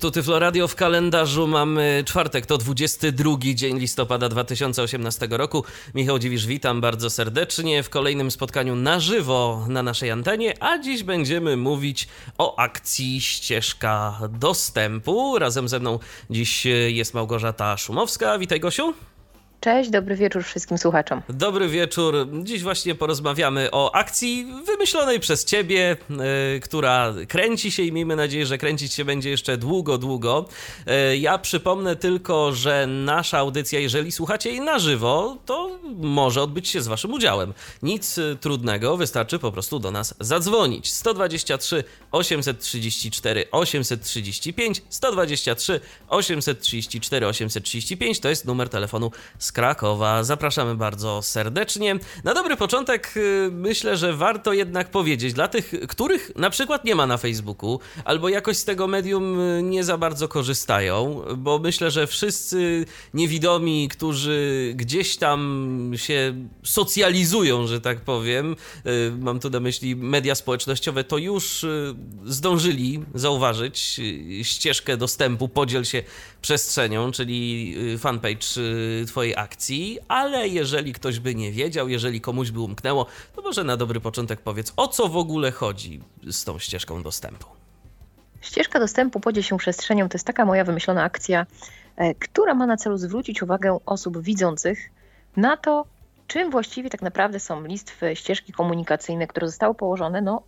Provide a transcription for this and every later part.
Tu Tyflo Radio w kalendarzu mamy czwartek, to 22 dzień listopada 2018 roku. Michał Dziwisz, witam bardzo serdecznie w kolejnym spotkaniu na żywo na naszej antenie, a dziś będziemy mówić o akcji Ścieżka Dostępu. Razem ze mną dziś jest Małgorzata Szumowska. Witaj Gosiu. Cześć, dobry wieczór wszystkim słuchaczom. Dobry wieczór. Dziś właśnie porozmawiamy o akcji wymyślonej przez ciebie, yy, która kręci się i miejmy nadzieję, że kręcić się będzie jeszcze długo, długo. Yy, ja przypomnę tylko, że nasza audycja, jeżeli słuchacie jej na żywo, to może odbyć się z waszym udziałem. Nic yy, trudnego, wystarczy po prostu do nas zadzwonić. 123 834 835 123 834 835 to jest numer telefonu z z Krakowa. Zapraszamy bardzo serdecznie. Na dobry początek y, myślę, że warto jednak powiedzieć dla tych, których na przykład nie ma na Facebooku, albo jakoś z tego medium y, nie za bardzo korzystają, bo myślę, że wszyscy niewidomi, którzy gdzieś tam się socjalizują, że tak powiem, y, mam tu na myśli media społecznościowe, to już zdążyli zauważyć ścieżkę dostępu, podziel się przestrzenią, czyli fanpage Twojej akcji, ale jeżeli ktoś by nie wiedział, jeżeli komuś by umknęło, to może na dobry początek powiedz, o co w ogóle chodzi z tą ścieżką dostępu. Ścieżka dostępu podziel się przestrzenią to jest taka moja wymyślona akcja, e, która ma na celu zwrócić uwagę osób widzących na to, czym właściwie tak naprawdę są listwy, ścieżki komunikacyjne, które zostały położone, no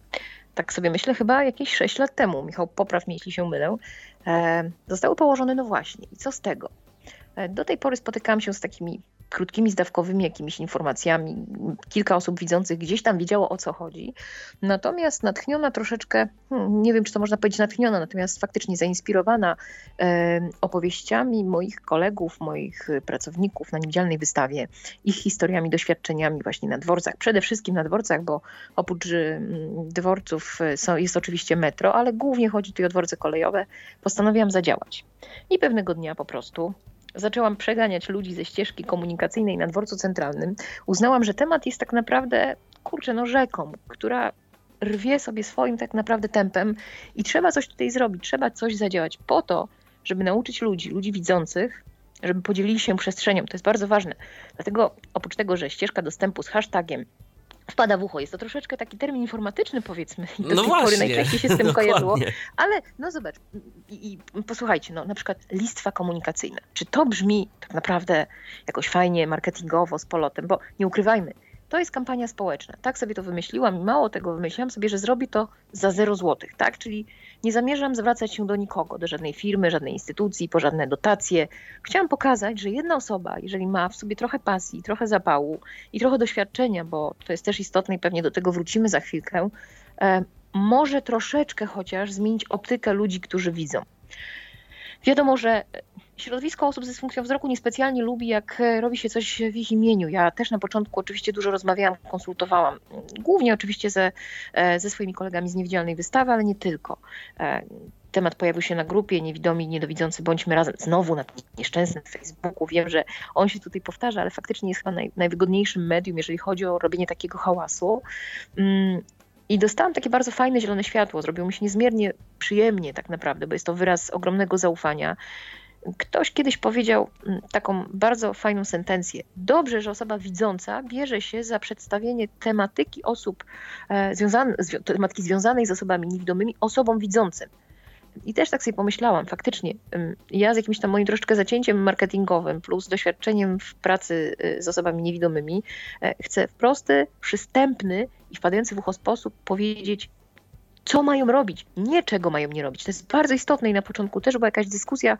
tak sobie myślę, chyba jakieś 6 lat temu. Michał, popraw mnie, jeśli się mylę. E, zostały położone, no właśnie. I co z tego? E, do tej pory spotykałam się z takimi krótkimi, zdawkowymi jakimiś informacjami. Kilka osób widzących gdzieś tam wiedziało o co chodzi. Natomiast natchniona troszeczkę, hmm, nie wiem czy to można powiedzieć natchniona, natomiast faktycznie zainspirowana e, opowieściami moich kolegów, moich pracowników na niewidzialnej wystawie, ich historiami, doświadczeniami właśnie na dworcach, przede wszystkim na dworcach, bo oprócz mm, dworców e, są, jest oczywiście metro, ale głównie chodzi tu o dworce kolejowe, postanowiłam zadziałać. I pewnego dnia po prostu zaczęłam przeganiać ludzi ze ścieżki komunikacyjnej na dworcu centralnym, uznałam, że temat jest tak naprawdę, kurczę, no rzeką, która rwie sobie swoim tak naprawdę tempem i trzeba coś tutaj zrobić, trzeba coś zadziałać po to, żeby nauczyć ludzi, ludzi widzących, żeby podzielili się przestrzenią. To jest bardzo ważne. Dlatego oprócz tego, że ścieżka dostępu z hashtagiem wpada w ucho. Jest to troszeczkę taki termin informatyczny, powiedzmy. I do no tej właśnie. pory najczęściej się z tym kojarzyło. Ale no zobacz, i, i, posłuchajcie, no na przykład listwa komunikacyjna. Czy to brzmi tak naprawdę jakoś fajnie, marketingowo, z polotem? Bo nie ukrywajmy, to jest kampania społeczna. Tak sobie to wymyśliłam i mało tego wymyśliłam sobie, że zrobi to za 0 złotych, tak? Czyli nie zamierzam zwracać się do nikogo, do żadnej firmy, żadnej instytucji, po żadne dotacje. Chciałam pokazać, że jedna osoba, jeżeli ma w sobie trochę pasji, trochę zapału i trochę doświadczenia, bo to jest też istotne i pewnie do tego wrócimy za chwilkę, e, może troszeczkę chociaż zmienić optykę ludzi, którzy widzą. Wiadomo, że środowisko osób z dysfunkcją wzroku niespecjalnie lubi, jak e, robi się coś w ich imieniu. Ja też na początku oczywiście dużo rozmawiałam, konsultowałam, głównie oczywiście ze, e, ze swoimi kolegami z niewidzialnej wystawy, ale nie tylko. E, temat pojawił się na grupie Niewidomi, Niedowidzący, bądźmy razem. Znowu na nieszczęsnym Facebooku. Wiem, że on się tutaj powtarza, ale faktycznie jest chyba naj, najwygodniejszym medium, jeżeli chodzi o robienie takiego hałasu. Mm, i dostałam takie bardzo fajne zielone światło. Zrobiło mi się niezmiernie przyjemnie, tak naprawdę, bo jest to wyraz ogromnego zaufania. Ktoś kiedyś powiedział mm, taką bardzo fajną sentencję. Dobrze, że osoba widząca bierze się za przedstawienie tematyki osób, e, związane, tematyki związanej z osobami niewidomymi, osobom widzącym. I też tak sobie pomyślałam, faktycznie, ja z jakimś tam moim troszeczkę zacięciem marketingowym plus doświadczeniem w pracy y, z osobami niewidomymi e, chcę w prosty, przystępny i wpadający w ucho sposób powiedzieć, co mają robić, nie czego mają nie robić. To jest bardzo istotne i na początku też była jakaś dyskusja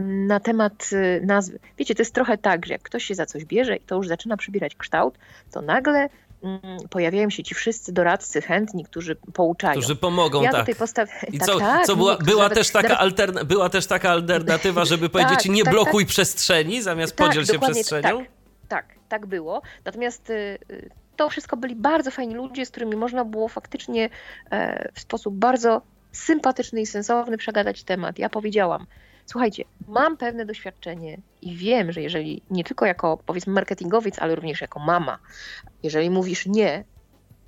na temat y, nazwy. Wiecie, to jest trochę tak, że jak ktoś się za coś bierze i to już zaczyna przybierać kształt, to nagle mm, pojawiają się ci wszyscy doradcy chętni, którzy pouczają. Którzy pomogą, ja tak. Tutaj postaw... I tak, co, tak, co była, była, nawet, też taka nawet... alterna... była też taka alternatywa, żeby powiedzieć tak, nie tak, blokuj przestrzeni, zamiast tak, podziel się przestrzenią? Tak, tak, tak było. Natomiast y, y, to wszystko byli bardzo fajni ludzie, z którymi można było faktycznie e, w sposób bardzo sympatyczny i sensowny przegadać temat. Ja powiedziałam, słuchajcie, mam pewne doświadczenie i wiem, że jeżeli nie tylko jako powiedzmy marketingowiec, ale również jako mama, jeżeli mówisz nie,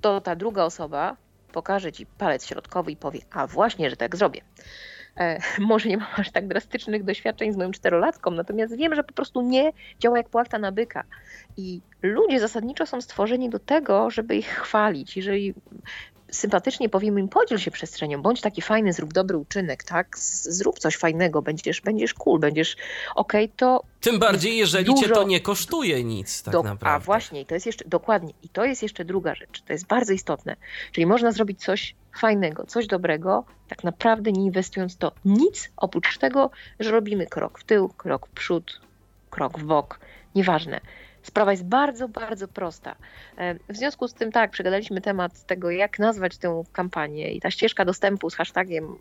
to ta druga osoba pokaże ci palec środkowy i powie, a właśnie, że tak zrobię. E, może nie mam aż tak drastycznych doświadczeń z moją czterolatką, natomiast wiem, że po prostu nie działa jak płachta na byka. I ludzie zasadniczo są stworzeni do tego, żeby ich chwalić. Jeżeli sympatycznie powiemy im, podziel się przestrzenią, bądź taki fajny, zrób dobry uczynek, tak? Zrób coś fajnego, będziesz, będziesz cool, będziesz okej, okay, to... Tym bardziej, jeżeli dużo... cię to nie kosztuje nic, tak Do... naprawdę. A właśnie, to jest jeszcze, dokładnie, i to jest jeszcze druga rzecz, to jest bardzo istotne. Czyli można zrobić coś fajnego, coś dobrego, tak naprawdę nie inwestując to nic, oprócz tego, że robimy krok w tył, krok w przód, krok w bok, nieważne. Sprawa jest bardzo, bardzo prosta. E, w związku z tym, tak, przegadaliśmy temat tego, jak nazwać tę kampanię i ta ścieżka dostępu z hashtagiem,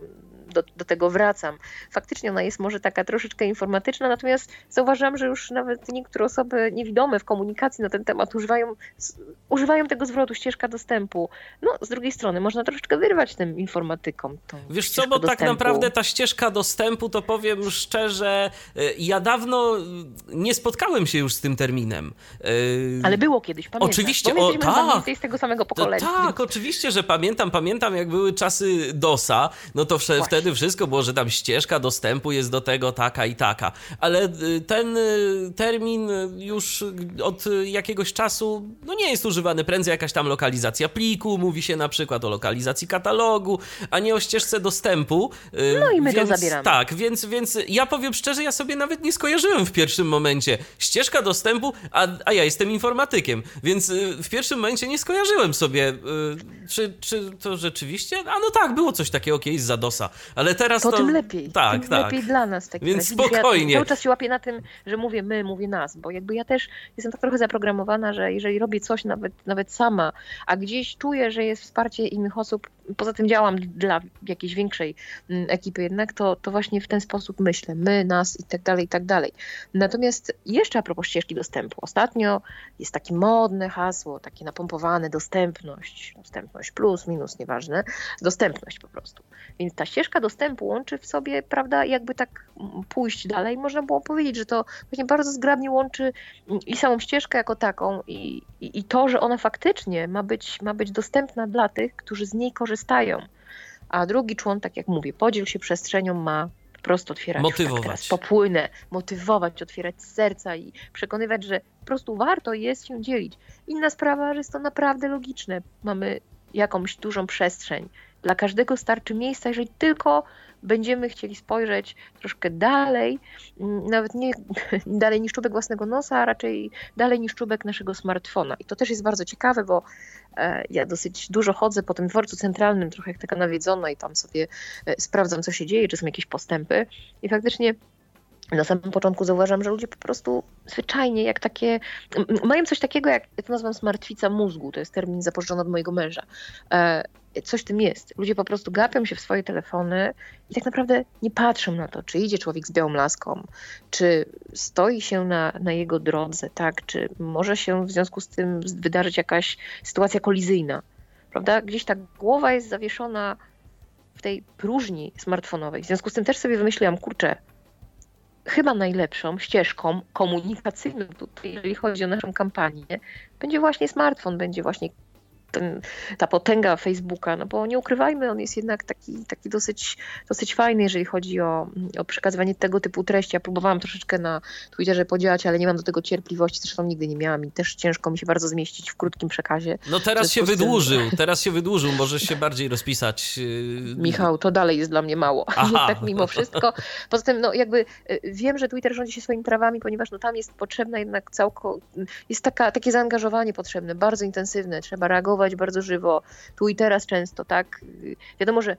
do, do tego wracam. Faktycznie ona jest może taka troszeczkę informatyczna, natomiast zauważam, że już nawet niektóre osoby niewidome w komunikacji na ten temat używają, używają tego zwrotu ścieżka dostępu. No, z drugiej strony można troszeczkę wyrwać tym informatykom. Wiesz co, bo tak dostępu. tak naprawdę ta ścieżka dostępu, to powiem szczerze, e, ja dawno nie spotkałem się już z tym terminem. Yy, Ale było kiedyś, pamiętam. Oczywiście, o, tak. z tego samego pokolenia. tak, oczywiście, że pamiętam, pamiętam jak były czasy DOSa, no to Właśnie. wtedy wszystko było, że tam ścieżka dostępu jest do tego taka i taka. Ale y, ten y, termin już od jakiegoś czasu no nie jest używany. Prędzej jakaś tam lokalizacja pliku, mówi się na przykład o lokalizacji katalogu, a nie o ścieżce dostępu. Y, no i my więc, to zabieramy. Tak, więc, więc ja powiem szczerze, ja sobie nawet nie skojarzyłem w pierwszym momencie. Ścieżka dostępu, a a ja jestem informatykiem, więc y, w pierwszym momencie nie skojarzyłem sobie, y, czy, czy to rzeczywiście. A no tak, było coś takiego kiedyś za DOSa, ale teraz to. to tym lepiej. Tak, tym tak. lepiej dla nas. Tak więc spokojnie. Ja cały czas się łapię na tym, że mówię my, mówię nas, bo jakby ja też jestem tak trochę zaprogramowana, że jeżeli robię coś nawet, nawet sama, a gdzieś czuję, że jest wsparcie innych osób, poza tym działam dla jakiejś większej mm, ekipy jednak, to, to właśnie w ten sposób myślę. My, nas i tak dalej, i tak dalej. Natomiast jeszcze a propos ścieżki dostępu. Ostatnio jest takie modne hasło, takie napompowane dostępność, dostępność plus, minus, nieważne, dostępność po prostu. Więc ta ścieżka dostępu łączy w sobie, prawda, jakby tak pójść dalej, można było powiedzieć, że to właśnie bardzo zgrabnie łączy i samą ścieżkę jako taką i, i, i to, że ona faktycznie ma być, ma być dostępna dla tych, którzy z niej korzystają. A drugi człon, tak jak mówię, podziel się przestrzenią ma prostu otwierać. Motywować. Tak popłynę, motywować, otwierać serca i przekonywać, że po prostu warto jest się dzielić. Inna sprawa, że jest to naprawdę logiczne. Mamy jakąś dużą przestrzeń. Dla każdego starczy miejsca, jeżeli tylko będziemy chcieli spojrzeć troszkę dalej, mm, nawet nie dalej niż czubek własnego nosa, a raczej dalej niż czubek naszego smartfona. I to też jest bardzo ciekawe, bo ja dosyć dużo chodzę po tym dworcu centralnym, trochę jak taka nawiedzona i tam sobie e, sprawdzam, co się dzieje, czy są jakieś postępy. I faktycznie na samym początku zauważam, że ludzie po prostu zwyczajnie jak takie, mają coś takiego, jak ja to nazywam smartwica mózgu, to jest termin zapożyczony od mojego męża. Coś w tym jest. Ludzie po prostu gapią się w swoje telefony i tak naprawdę nie patrzą na to, czy idzie człowiek z białą laską, czy stoi się na, na jego drodze, tak, czy może się w związku z tym wydarzyć jakaś sytuacja kolizyjna. Prawda? Gdzieś ta głowa jest zawieszona w tej próżni smartfonowej. W związku z tym też sobie wymyśliłam, kurczę, chyba najlepszą ścieżką komunikacyjną tutaj, jeżeli chodzi o naszą kampanię, będzie właśnie smartfon, będzie właśnie ten, ta potęga Facebooka, no bo nie ukrywajmy, on jest jednak taki, taki dosyć, dosyć fajny, jeżeli chodzi o, o przekazywanie tego typu treści. Ja próbowałam troszeczkę na Twitterze podziałać, ale nie mam do tego cierpliwości, zresztą nigdy nie miałam i też ciężko mi się bardzo zmieścić w krótkim przekazie. No teraz się wydłużył, teraz się wydłużył, możesz się bardziej rozpisać. Yy, Michał, to dalej jest dla mnie mało, tak mimo wszystko. Poza tym, no jakby yy, wiem, że Twitter rządzi się swoimi prawami, ponieważ no tam jest potrzebne jednak całko, jest taka, takie zaangażowanie potrzebne, bardzo intensywne, trzeba reagować bardzo żywo, tu i teraz często, tak? Wiadomo, że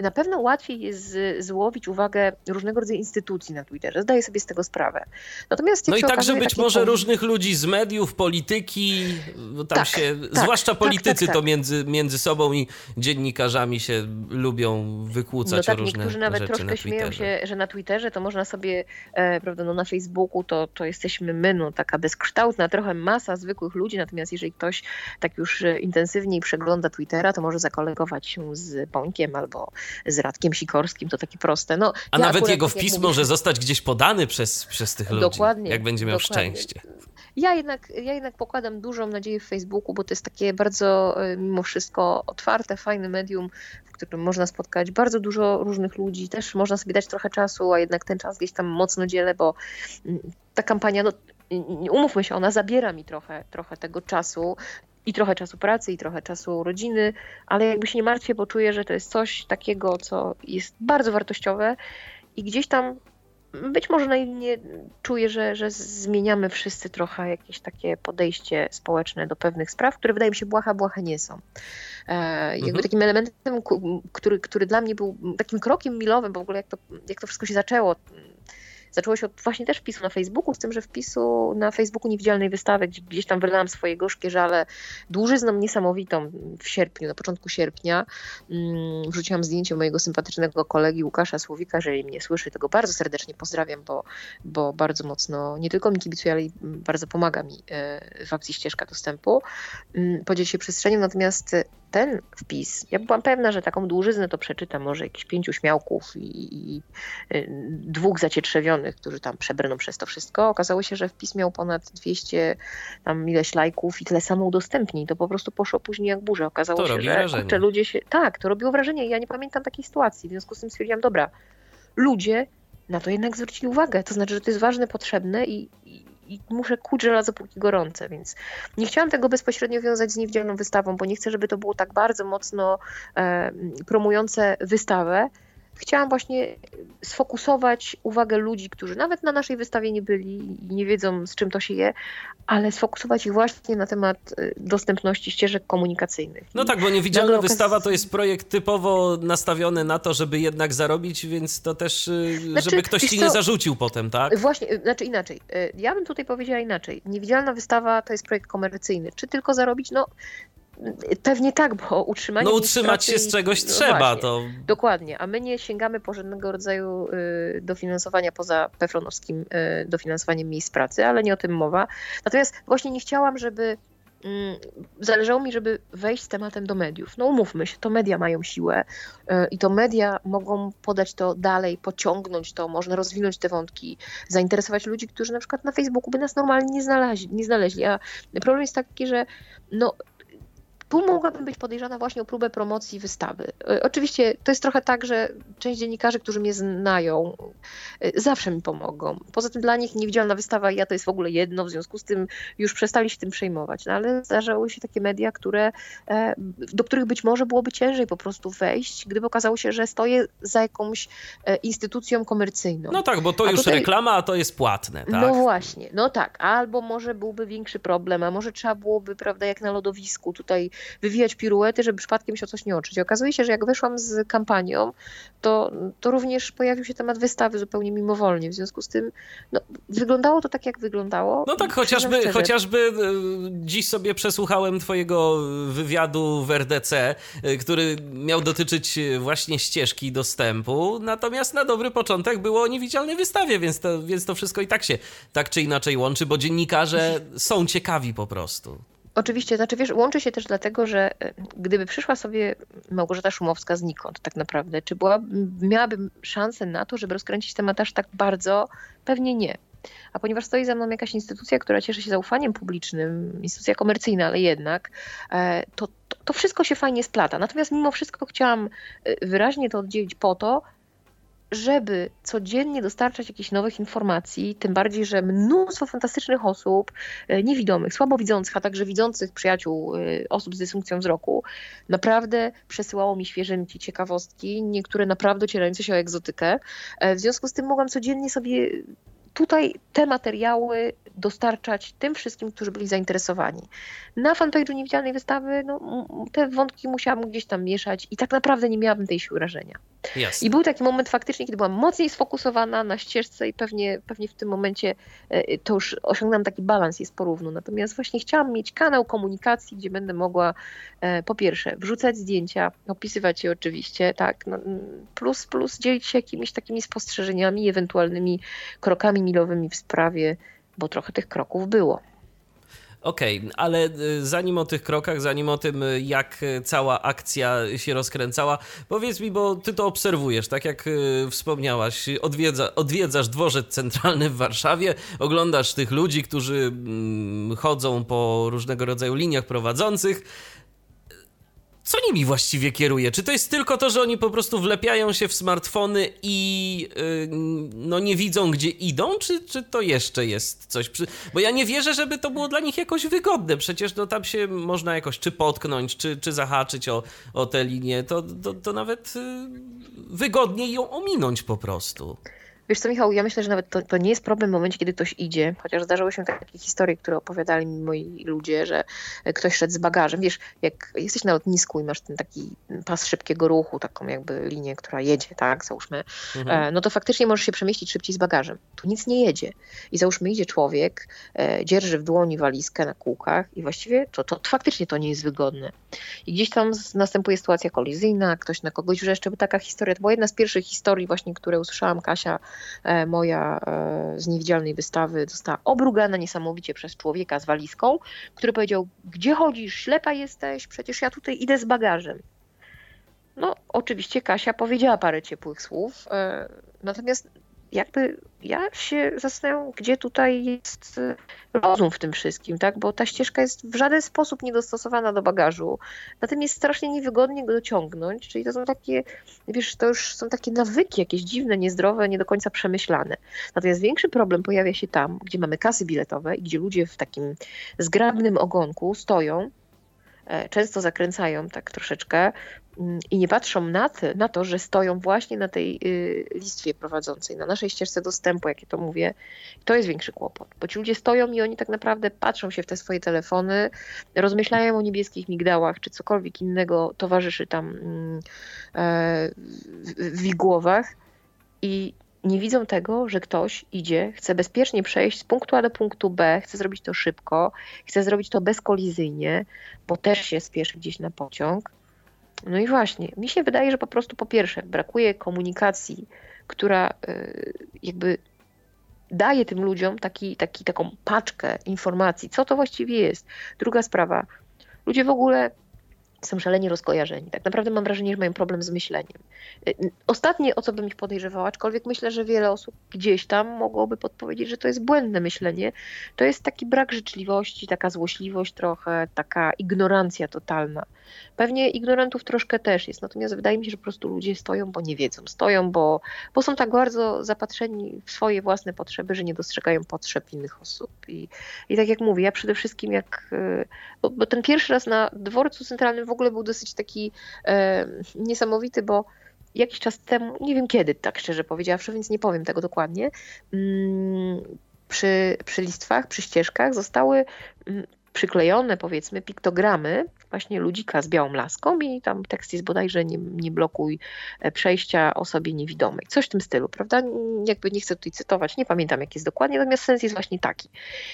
na pewno łatwiej jest złowić uwagę różnego rodzaju instytucji na Twitterze. Zdaję sobie z tego sprawę. Natomiast no i także być może różnych ludzi z mediów, polityki, tam tak, się, tak, zwłaszcza tak, politycy tak, to między, między sobą i dziennikarzami się lubią wykłócać no tak, o różne niektórzy nawet troszkę śmieją się, że na Twitterze to można sobie, e, prawda, no na Facebooku to, to jesteśmy my, no taka bezkształtna trochę masa zwykłych ludzi, natomiast jeżeli ktoś tak już intensywniej przegląda Twittera, to może zakolegować się z Bońkiem albo z Radkiem Sikorskim, to takie proste. No, A ja nawet jego tak wpis może zostać gdzieś podany przez, przez tych ludzi, dokładnie, jak będzie miał dokładnie. szczęście. Ja jednak, ja jednak pokładam dużą nadzieję w Facebooku, bo to jest takie bardzo y, mimo wszystko otwarte, fajne medium, w którym można spotkać bardzo dużo różnych ludzi. Też można sobie dać trochę czasu, a jednak ten czas gdzieś tam mocno dzielę, bo mm, ta kampania, no, umówmy się, ona zabiera mi trochę, trochę tego czasu i trochę czasu pracy, i trochę czasu rodziny, ale jakby się nie martwię, bo czuję, że to jest coś takiego, co jest bardzo wartościowe i gdzieś tam być może naiwnie czuję, że, że zmieniamy wszyscy trochę jakieś takie podejście społeczne do pewnych spraw, które wydaje mi się błaha, błaha nie są. E, jakby mhm. takim elementem, który, który dla mnie był takim krokiem milowym, bo w ogóle jak to, jak to wszystko się zaczęło, Zaczęło się od właśnie też wpisu na Facebooku, z tym, że wpisu na Facebooku niewidzialnej wystawy, gdzie gdzieś tam wylałam swoje gorzkie żale dłużyzną niesamowitą w sierpniu, na początku sierpnia. Mm, wrzuciłam zdjęcie mojego sympatycznego kolegi Łukasza Słowika, jeżeli mnie słyszy, to go bardzo serdecznie pozdrawiam, bo, bo bardzo mocno nie tylko mi kibicuje, ale i bardzo pomaga mi e, w akcji Ścieżka Dostępu. Mm, podziel się przestrzenią, natomiast ten wpis, ja byłam pewna, że taką dłużyznę to przeczytam, może jakichś pięciu śmiałków i, i y, dwóch zacietrzewionych, którzy tam przebrną przez to wszystko. Okazało się, że wpis miał ponad 200 tam ileś lajków i tyle samo udostępnień. To po prostu poszło później jak burza. Okazało to się, że kurczę, ludzie się... Tak, to robiło wrażenie. Ja nie pamiętam takiej sytuacji. W związku z tym stwierdziłam, dobra, ludzie na to jednak zwrócili uwagę. To znaczy, że to jest ważne, potrzebne i, i muszę kuć żelazo póki gorące, więc nie chciałam tego bezpośrednio wiązać z niewidzialną wystawą, bo nie chcę, żeby to było tak bardzo mocno e, promujące wystawę, chciałam właśnie sfokusować uwagę ludzi, którzy nawet na naszej wystawie nie byli i nie wiedzą z czym to się je, ale sfokusować ich właśnie na temat y, dostępności ścieżek komunikacyjnych. No tak, bo niewidzialna wystawa to jest projekt typowo nastawiony na to, żeby jednak zarobić, więc to też, y, znaczy, żeby ktoś ci nie zarzucił potem, tak? Właśnie, y, znaczy inaczej. Ja bym tutaj powiedziała inaczej. Niewidzialna wystawa to jest projekt komercyjny. Czy tylko zarobić? No Pewnie tak, bo utrzymanie. No utrzymać się z czegoś no trzeba. Właśnie, to... Dokładnie, a my nie sięgamy po żadnego rodzaju y, dofinansowania poza pefronowskim y, dofinansowaniem miejsc pracy, ale nie o tym mowa. Natomiast właśnie nie chciałam, żeby mm, zależało mi, żeby wejść z tematem do mediów. No umówmy się, to media mają siłę y, i to media mogą podać to dalej, pociągnąć to, można rozwinąć te wątki, zainteresować ludzi, którzy na przykład na Facebooku by nas normalnie nie znaleźli. Nie znaleźli. A problem jest taki, że no, tu mogłabym być podejrzana właśnie o próbę promocji wystawy. E, oczywiście to jest trochę tak, że część dziennikarzy, którzy mnie znają, e, zawsze mi pomogą. Poza tym dla nich niewidzialna wystawa i ja to jest w ogóle jedno, w związku z tym już przestali się tym przejmować. No ale zdarzały się takie media, które, e, do których być może byłoby ciężej po prostu wejść, gdyby okazało się, że stoję za jakąś instytucją komercyjną. No tak, bo to a już tutaj... reklama, a to jest płatne. Tak? No właśnie, no tak. Albo może byłby większy problem, a może trzeba byłoby, prawda, jak na lodowisku tutaj wywijać piruety, żeby przypadkiem się o coś nie oczyć. Okazuje się, że jak weszłam z kampanią, to, to również pojawił się temat wystawy zupełnie mimowolnie. W związku z tym no, wyglądało to tak, jak wyglądało. No tak, chociażby, chociażby e, dziś sobie przesłuchałem twojego wywiadu w RDC, e, który miał dotyczyć właśnie ścieżki dostępu, natomiast na dobry początek było o niewidzialnej wystawie, więc to, więc to wszystko i tak się tak czy inaczej łączy, bo dziennikarze są ciekawi po prostu. Oczywiście, znaczy wiesz, łączy się też dlatego, że e, gdyby przyszła sobie Małgorzata Szumowska znikąd tak naprawdę, czy była, miałabym szansę na to, żeby rozkręcić temat aż tak bardzo? Pewnie nie. A ponieważ stoi za mną jakaś instytucja, która cieszy się zaufaniem publicznym, instytucja komercyjna, ale jednak, e, to, to, to wszystko się fajnie splata. Natomiast mimo wszystko chciałam e, wyraźnie to oddzielić po to, żeby codziennie dostarczać jakichś nowych informacji, tym bardziej, że mnóstwo fantastycznych osób, e, niewidomych, słabowidzących, a także widzących przyjaciół e, osób z dysfunkcją wzroku, naprawdę przesyłało mi świeżynki, ciekawostki, niektóre naprawdę docierające się o egzotykę. E, w związku z tym mogłam codziennie sobie tutaj te materiały dostarczać tym wszystkim, którzy byli zainteresowani. Na fanpage'u Niewidzialnej Wystawy no, te wątki musiałam gdzieś tam mieszać i tak naprawdę nie miałabym tej siły rażenia. Jasne. I był taki moment faktycznie, kiedy byłam mocniej sfokusowana na ścieżce i pewnie, pewnie w tym momencie e, to już osiągnęłam taki balans, jest porówno. Natomiast właśnie chciałam mieć kanał komunikacji, gdzie będę mogła e, po pierwsze wrzucać zdjęcia, opisywać je oczywiście, tak, no, plus, plus dzielić się jakimiś takimi spostrzeżeniami, ewentualnymi krokami milowymi w sprawie, bo trochę tych kroków było. Okej, okay, ale y, zanim o tych krokach, zanim o tym, y, jak cała akcja się rozkręcała, powiedz mi, bo ty to obserwujesz, tak jak y, wspomniałaś, odwiedza, odwiedzasz dworzec centralny w Warszawie, oglądasz tych ludzi, którzy mm, chodzą po różnego rodzaju liniach prowadzących co nimi właściwie kieruje? Czy to jest tylko to, że oni po prostu wlepiają się w smartfony i yy, no nie widzą, gdzie idą, czy, czy to jeszcze jest coś? Przy... Bo ja nie wierzę, żeby to było dla nich jakoś wygodne. Przecież no, tam się można jakoś czy potknąć, czy, czy zahaczyć o, o tę linię. To, to, to nawet yy, wygodniej ją ominąć po prostu. Wiesz co, Michał, ja myślę, że nawet to, to, nie jest problem w momencie, kiedy ktoś idzie, chociaż zdarzały się takie historie, które opowiadali mi moi ludzie, że ktoś szedł z bagażem. Wiesz, jak jesteś na lotnisku i masz ten taki pas szybkiego ruchu, taką jakby linię, która jedzie, tak, załóżmy, mhm. E, no to faktycznie możesz się przemieścić szybciej z bagażem. Tu nic nie jedzie. I załóżmy idzie człowiek, e, dzierży w dłoni walizkę na kółkach i właściwie to, to, to faktycznie to nie jest wygodne. I gdzieś tam następuje sytuacja kolizyjna, ktoś na kogoś wrzeszczy, bo taka historia, to była jedna z pierwszych historii właśnie, które usłyszałam, Kasia moja e, z niewidzialnej wystawy została obrugana niesamowicie przez człowieka z walizką, który powiedział, gdzie chodzisz, ślepa jesteś, przecież ja tutaj idę z bagażem. No, oczywiście Kasia powiedziała parę ciepłych słów, e, natomiast jakby ja się zastanawiam, gdzie tutaj jest e, rozum w tym wszystkim, tak? Bo ta ścieżka jest w żaden sposób niedostosowana do bagażu. Na tym jest strasznie niewygodnie go dociągnąć, czyli to są takie, wiesz, to już są takie nawyki jakieś dziwne, niezdrowe, nie do końca przemyślane. Natomiast większy problem pojawia się tam, gdzie mamy kasy biletowe i gdzie ludzie w takim zgrabnym ogonku stoją, często zakręcają tak troszeczkę, i nie patrzą na, ty, na to, że stoją właśnie na tej y, listwie prowadzącej, na naszej ścieżce dostępu, jakie to mówię, to jest większy kłopot, bo ci ludzie stoją i oni tak naprawdę patrzą się w te swoje telefony, rozmyślają o niebieskich migdałach, czy cokolwiek innego towarzyszy tam mm, e, w ich głowach i nie widzą tego, że ktoś idzie, chce bezpiecznie przejść z punktu A do punktu B, chce zrobić to szybko, chce zrobić to bezkolizyjnie, bo też się spieszy gdzieś na pociąg, no i właśnie, mi się wydaje, że po prostu po pierwsze brakuje komunikacji, która y, jakby daje tym ludziom taki, taki, taką paczkę informacji, co to właściwie jest. Druga sprawa, ludzie w ogóle są szalenie rozkojarzeni. Tak naprawdę mam wrażenie, że mają problem z myśleniem. Y, ostatnie, o co bym ich podejrzewała, aczkolwiek myślę, że wiele osób gdzieś tam mogłoby podpowiedzieć, że to jest błędne myślenie, to jest taki brak życzliwości, taka złośliwość trochę, taka ignorancja totalna. Pewnie ignorantów troszkę też jest, natomiast wydaje mi się, że po prostu ludzie stoją, bo nie wiedzą. Stoją, bo, bo są tak bardzo zapatrzeni w swoje własne potrzeby, że nie dostrzegają potrzeb innych osób. I, i tak jak mówię, ja przede wszystkim jak, y, bo, bo ten pierwszy raz na dworcu centralnym w ogóle był dosyć taki e, niesamowity, bo jakiś czas temu, nie wiem kiedy, tak szczerze powiedziawszy, więc nie powiem tego dokładnie, mm, przy, przy listwach, przy ścieżkach zostały mm, przyklejone, powiedzmy, piktogramy właśnie ludzika z białą laską i tam tekst jest bodajże nie, nie blokuj e, przejścia osobie niewidomej. Coś w tym stylu, prawda? Jakby nie chcę tutaj cytować, nie pamiętam jak jest dokładnie, natomiast sens jest właśnie taki.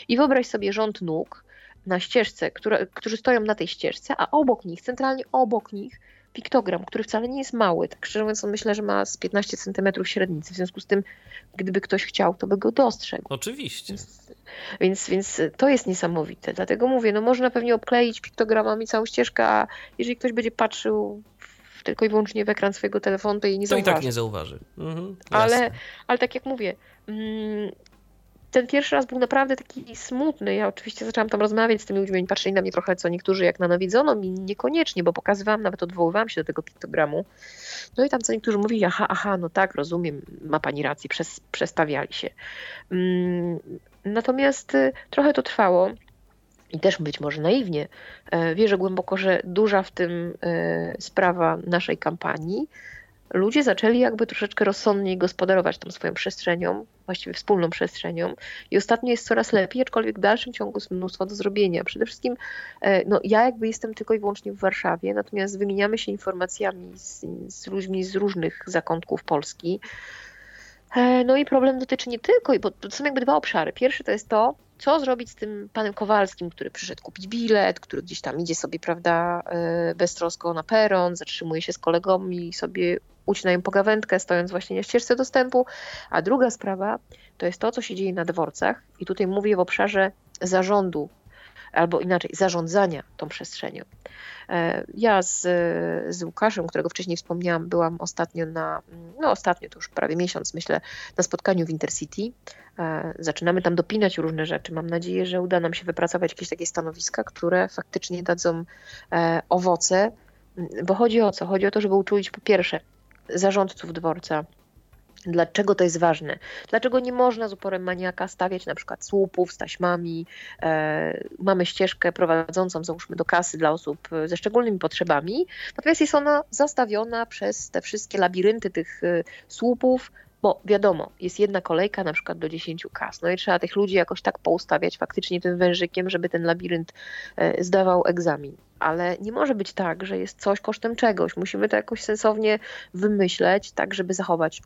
I wyobraź sobie rząd nóg na ścieżce, które, którzy stoją na tej ścieżce, a obok nich, centralnie obok nich piktogram, który wcale nie jest mały. Tak szczerze mówiąc, myślę, że ma z 15 cm średnicy. W związku z tym, gdyby ktoś chciał, to by go dostrzegł. Oczywiście. Więc, więc, więc to jest niesamowite. Dlatego mówię, no można pewnie obkleić piktogramami całą ścieżkę, a jeżeli ktoś będzie patrzył tylko i wyłącznie w ekran swojego telefonu, to jej nie to zauważy. To i tak nie zauważy. Mhm, ale, ale tak jak mówię, mm, ten pierwszy raz był naprawdę taki smutny. Ja oczywiście zaczęłam tam rozmawiać z tymi ludźmi, oni patrzyli na mnie trochę co niektórzy jak na nawiedzono, mi niekoniecznie, bo pokazywałam, nawet odwoływałam się do tego piktogramu. No i tam co niektórzy mówili, aha, aha, no tak, rozumiem, ma pani rację, przes, przestawiali się. Mm, natomiast y, trochę to trwało. I też być może naiwnie, e, wierzę głęboko, że duża w tym e, sprawa naszej kampanii, ludzie zaczęli jakby troszeczkę rozsądniej gospodarować tą swoją przestrzenią, właściwie wspólną przestrzenią i ostatnio jest coraz lepiej, aczkolwiek w dalszym ciągu jest mnóstwo do zrobienia. Przede wszystkim e, no, ja jakby jestem tylko i wyłącznie w Warszawie, natomiast wymieniamy się informacjami z, z ludźmi z różnych zakątków Polski. E, no i problem dotyczy nie tylko, bo to są jakby dwa obszary. Pierwszy to jest to, co zrobić z tym panem Kowalskim, który przyszedł kupić bilet, który gdzieś tam idzie sobie, prawda, e, beztrosko na peron, zatrzymuje się z kolegą i sobie ucinają pogawędkę, stojąc właśnie na ścieżce dostępu. A druga sprawa to jest to, co się dzieje na dworcach i tutaj mówię w obszarze zarządu albo inaczej, zarządzania tą przestrzenią. E, ja z, z Łukaszem, którego wcześniej wspomniałam, byłam ostatnio na, no ostatnio to już prawie miesiąc, myślę, na spotkaniu w Intercity. E, zaczynamy tam dopinać różne rzeczy. Mam nadzieję, że uda nam się wypracować jakieś takie stanowiska, które faktycznie dadzą e, owoce, bo chodzi o co? Chodzi o to, żeby uczulić po pierwsze zarządców dworca, Dlaczego to jest ważne? Dlaczego nie można z uporem maniaka stawiać na przykład słupów z taśmami? E, mamy ścieżkę prowadzącą, załóżmy, do kasy dla osób ze szczególnymi potrzebami, natomiast jest ona zastawiona przez te wszystkie labirynty tych e, słupów, bo wiadomo, jest jedna kolejka na przykład do 10 kas, no i trzeba tych ludzi jakoś tak poustawiać faktycznie tym wężykiem, żeby ten labirynt e, zdawał egzamin. Ale nie może być tak, że jest coś kosztem czegoś. Musimy to jakoś sensownie wymyśleć, tak żeby zachować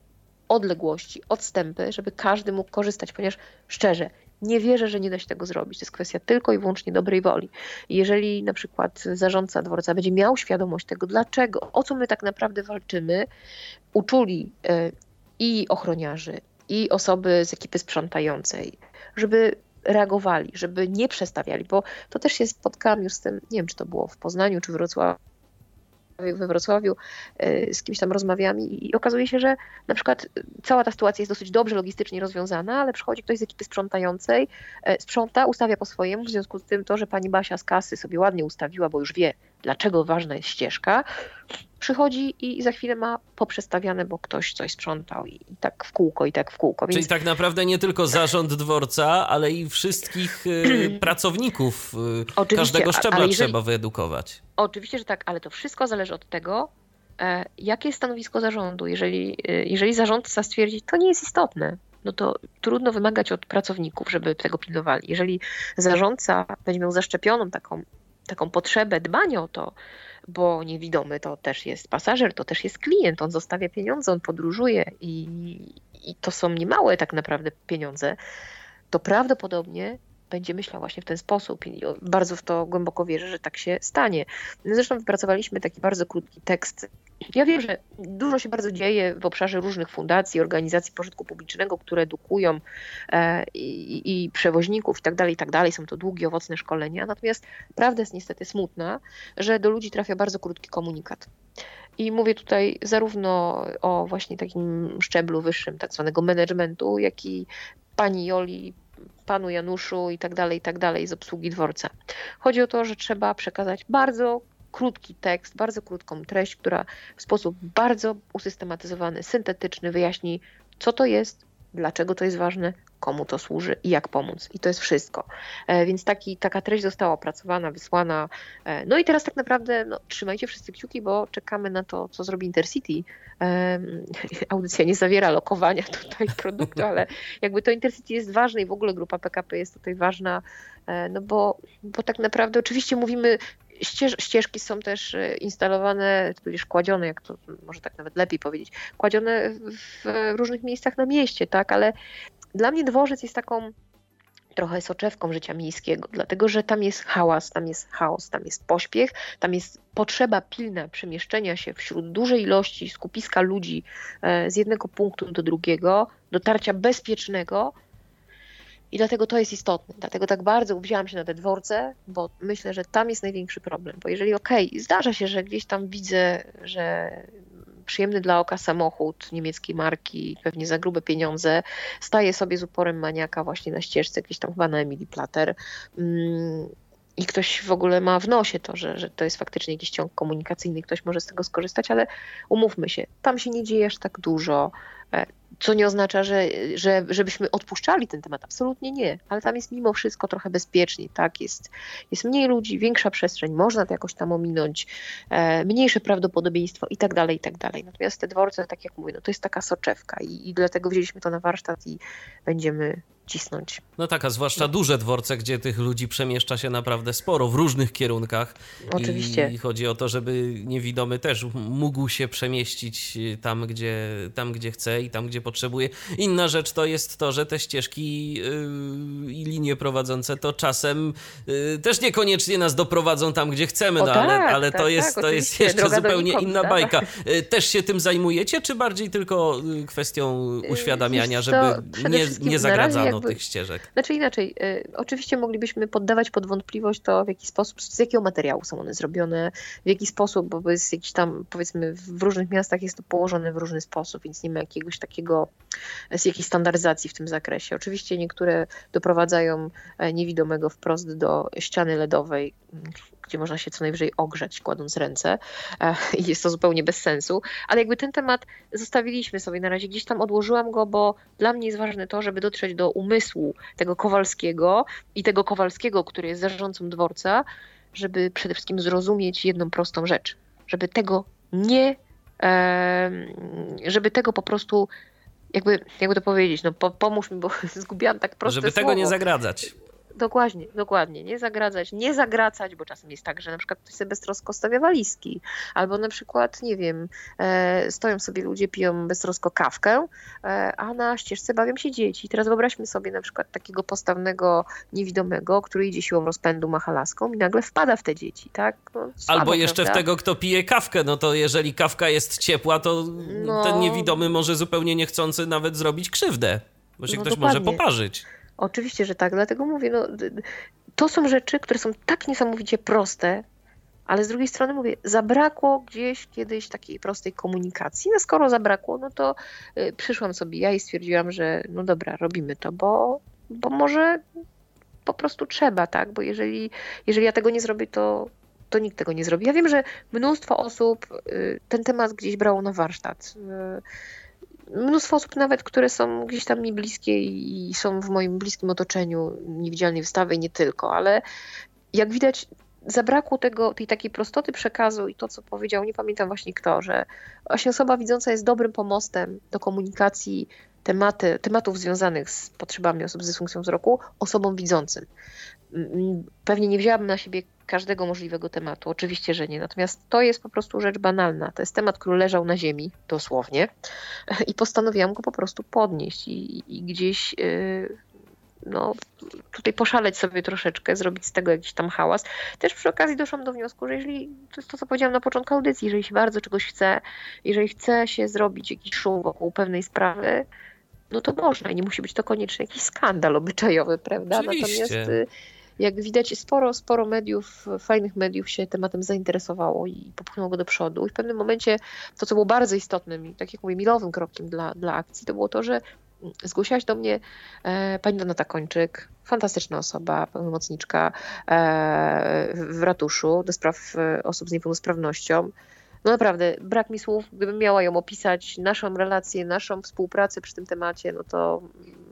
odległości, odstępy, żeby każdy mógł korzystać, ponieważ szczerze, nie wierzę, że nie da się tego zrobić. To jest kwestia tylko i wyłącznie dobrej woli. jeżeli na przykład zarządca dworca będzie miał świadomość tego, dlaczego, o co my tak naprawdę walczymy, uczuli e, i ochroniarzy, i osoby z ekipy sprzątającej, żeby reagowali, żeby nie przestawiali, bo to też się spotkałam już z tym, nie wiem, czy to było w Poznaniu, czy w Wrocławiu, we Wrocławiu e, z kimś tam rozmawiam i okazuje się, że na przykład cała ta sytuacja jest dosyć dobrze logistycznie rozwiązana, ale przychodzi ktoś z ekipy sprzątającej, e, sprząta, ustawia po swojemu, w związku z tym to, że pani Basia z kasy sobie ładnie ustawiła, bo już wie, dlaczego ważna jest ścieżka, przychodzi i za chwilę ma poprzestawiane, bo ktoś coś sprzątał i tak w kółko, i tak w kółko. Więc... Czyli tak naprawdę nie tylko zarząd dworca, ale i wszystkich y, pracowników y, każdego szczebla jeżeli... trzeba wyedukować. Oczywiście, że tak, ale to wszystko zależy od tego, e, jakie jest stanowisko zarządu. Jeżeli, e, jeżeli zarządca stwierdzi, to nie jest istotne, no to trudno wymagać od pracowników, żeby tego pilnowali. Jeżeli zarządca będzie miał zaszczepioną taką, taką potrzebę dbania o to, bo niewidomy to też jest pasażer, to też jest klient, on zostawia pieniądze, on podróżuje i, i to są niemałe tak naprawdę pieniądze, to prawdopodobnie będzie myślał właśnie w ten sposób i bardzo w to głęboko wierzę, że tak się stanie. Zresztą wypracowaliśmy taki bardzo krótki tekst. Ja wiem, że dużo się bardzo dzieje w obszarze różnych fundacji, organizacji pożytku publicznego, które edukują e, i, i przewoźników i tak dalej, i tak dalej. Są to długie, owocne szkolenia. Natomiast prawda jest niestety smutna, że do ludzi trafia bardzo krótki komunikat. I mówię tutaj zarówno o właśnie takim szczeblu wyższym, tak zwanego managementu, jak i pani Joli panu Januszu i tak dalej, i tak dalej z obsługi dworca. Chodzi o to, że trzeba przekazać bardzo krótki tekst, bardzo krótką treść, która w sposób bardzo usystematyzowany, syntetyczny wyjaśni, co to jest, dlaczego to jest ważne, komu to służy i jak pomóc. I to jest wszystko. E, więc taki, taka treść została opracowana, wysłana. E, no i teraz tak naprawdę no, trzymajcie wszyscy kciuki, bo czekamy na to, co zrobi Intercity. Audycja nie zawiera lokowania tutaj produktu, ale jakby to Intercity jest ważne i w ogóle grupa PKP jest tutaj ważna, e, no bo, bo tak naprawdę oczywiście mówimy ścież, ścieżki są też instalowane, tudzież kładzione, jak to może tak nawet lepiej powiedzieć, kładzione w różnych miejscach na mieście, tak, ale dla mnie dworzec jest taką trochę soczewką życia miejskiego, dlatego że tam jest hałas, tam jest chaos, tam jest pośpiech, tam jest potrzeba pilna przemieszczenia się wśród dużej ilości skupiska ludzi e, z jednego punktu do drugiego, dotarcia bezpiecznego. I dlatego to jest istotne. Dlatego tak bardzo uwzięłam się na te dworce, bo myślę, że tam jest największy problem. Bo jeżeli okej, okay, zdarza się, że gdzieś tam widzę, że przyjemny dla oka samochód niemieckiej marki, pewnie za grube pieniądze, staje sobie z uporem maniaka właśnie na ścieżce, gdzieś tam chyba na Emily Plater. Mm, I ktoś w ogóle ma w nosie to, że, że to jest faktycznie jakiś ciąg komunikacyjny, ktoś może z tego skorzystać, ale umówmy się, tam się nie dzieje aż tak dużo. Co nie oznacza, że, że, żebyśmy odpuszczali ten temat. Absolutnie nie, ale tam jest mimo wszystko trochę bezpieczniej, tak? Jest, jest mniej ludzi, większa przestrzeń, można to jakoś tam ominąć, e, mniejsze prawdopodobieństwo i tak dalej, i tak dalej. Natomiast te dworce, tak jak mówię, no to jest taka soczewka i, i dlatego wzięliśmy to na warsztat i będziemy cisnąć. No tak, a zwłaszcza duże dworce, gdzie tych ludzi przemieszcza się naprawdę sporo w różnych kierunkach. Oczywiście. I chodzi o to, żeby niewidomy też mógł się przemieścić tam, gdzie, tam, gdzie chce i tam, gdzie potrzebuje. Inna rzecz to jest to, że te ścieżki yy, i linie prowadzące to czasem yy, też niekoniecznie nas doprowadzą tam, gdzie chcemy, o, no tak, ale, ale tak, to, jest, tak, to jest jeszcze zupełnie inna bajka. Yy, też się tym zajmujecie, czy bardziej tylko kwestią uświadamiania, żeby nie, nie zagradzało? Jakby, tych ścieżek. Znaczy inaczej, y, oczywiście moglibyśmy poddawać pod wątpliwość to, w jaki sposób, z jakiego materiału są one zrobione, w jaki sposób, bo jest jakiś tam, powiedzmy, w różnych miastach jest to położone w różny sposób, więc nie ma jakiegoś takiego, z jakiejś standaryzacji w tym zakresie. Oczywiście niektóre doprowadzają e, niewidomego wprost do ściany LEDowej, gdzie można się co najwyżej ogrzać, kładąc ręce e, i jest to zupełnie bez sensu, ale jakby ten temat zostawiliśmy sobie na razie, gdzieś tam odłożyłam go, bo dla mnie jest ważne to, żeby dotrzeć do umysłu tego Kowalskiego i tego Kowalskiego, który jest zarządcą dworca, żeby przede wszystkim zrozumieć jedną prostą rzecz, żeby tego nie, żeby tego po prostu jakby, jakby to powiedzieć, no pomóż mi, bo zgubiłam tak proste Żeby słowo. tego nie zagradzać. Dokładnie, dokładnie. Nie zagradzać, nie zagracać, bo czasem jest tak, że na przykład ktoś sobie beztrosko stawia walizki, albo na przykład, nie wiem, e, stoją sobie ludzie, piją beztrosko kawkę, e, a na ścieżce bawią się dzieci. Teraz wyobraźmy sobie na przykład takiego postawnego niewidomego, który idzie siłą rozpędu machalaską i nagle wpada w te dzieci, tak? No, słabo, albo jeszcze prawda? w tego, kto pije kawkę, no to jeżeli kawka jest ciepła, to no, ten niewidomy może zupełnie niechcący nawet zrobić krzywdę, bo się no, ktoś dokładnie. może poparzyć. Oczywiście, że tak, dlatego mówię, no, to są rzeczy, które są tak niesamowicie proste, ale z drugiej strony mówię, zabrakło gdzieś kiedyś takiej prostej komunikacji. No skoro zabrakło, no to y, przyszłam sobie ja i stwierdziłam, że no dobra, robimy to, bo, bo może po prostu trzeba, tak? Bo jeżeli, jeżeli ja tego nie zrobię, to, to nikt tego nie zrobi. Ja wiem, że mnóstwo osób y, ten temat gdzieś brało na warsztat. Mnóstwo osób nawet, które są gdzieś tam mi bliskie i są w moim bliskim otoczeniu niewidzialnej wystawy i nie tylko, ale jak widać zabrakło tego, tej takiej prostoty przekazu i to, co powiedział, nie pamiętam właśnie kto, że właśnie osoba widząca jest dobrym pomostem do komunikacji tematy, tematów związanych z potrzebami osób z dysfunkcją wzroku osobom widzącym. Pewnie nie wzięłabym na siebie każdego możliwego tematu. Oczywiście, że nie. Natomiast to jest po prostu rzecz banalna. To jest temat, który leżał na ziemi, dosłownie, i postanowiłam go po prostu podnieść i, i gdzieś. Yy, no, tutaj poszaleć sobie troszeczkę, zrobić z tego jakiś tam hałas. Też przy okazji doszłam do wniosku, że jeżeli, to jest to, co powiedziałam na początku audycji, jeżeli się bardzo czegoś chce, jeżeli chce się zrobić jakiś szum wokół pewnej sprawy, no to można i nie musi być to koniecznie jakiś skandal obyczajowy, prawda? Oczywiście. Natomiast y, jak widać, sporo, sporo mediów, fajnych mediów się tematem zainteresowało i popchnęło go do przodu. I w pewnym momencie to, co było bardzo istotnym, tak jak mówię, milowym krokiem dla, dla akcji, to było to, że zgłosiłaś do mnie e, pani Donata Kończyk, fantastyczna osoba, pełnomocniczka e, w ratuszu do spraw e, osób z niepełnosprawnością no naprawdę, brak mi słów, gdybym miała ją opisać, naszą relację, naszą współpracę przy tym temacie, no to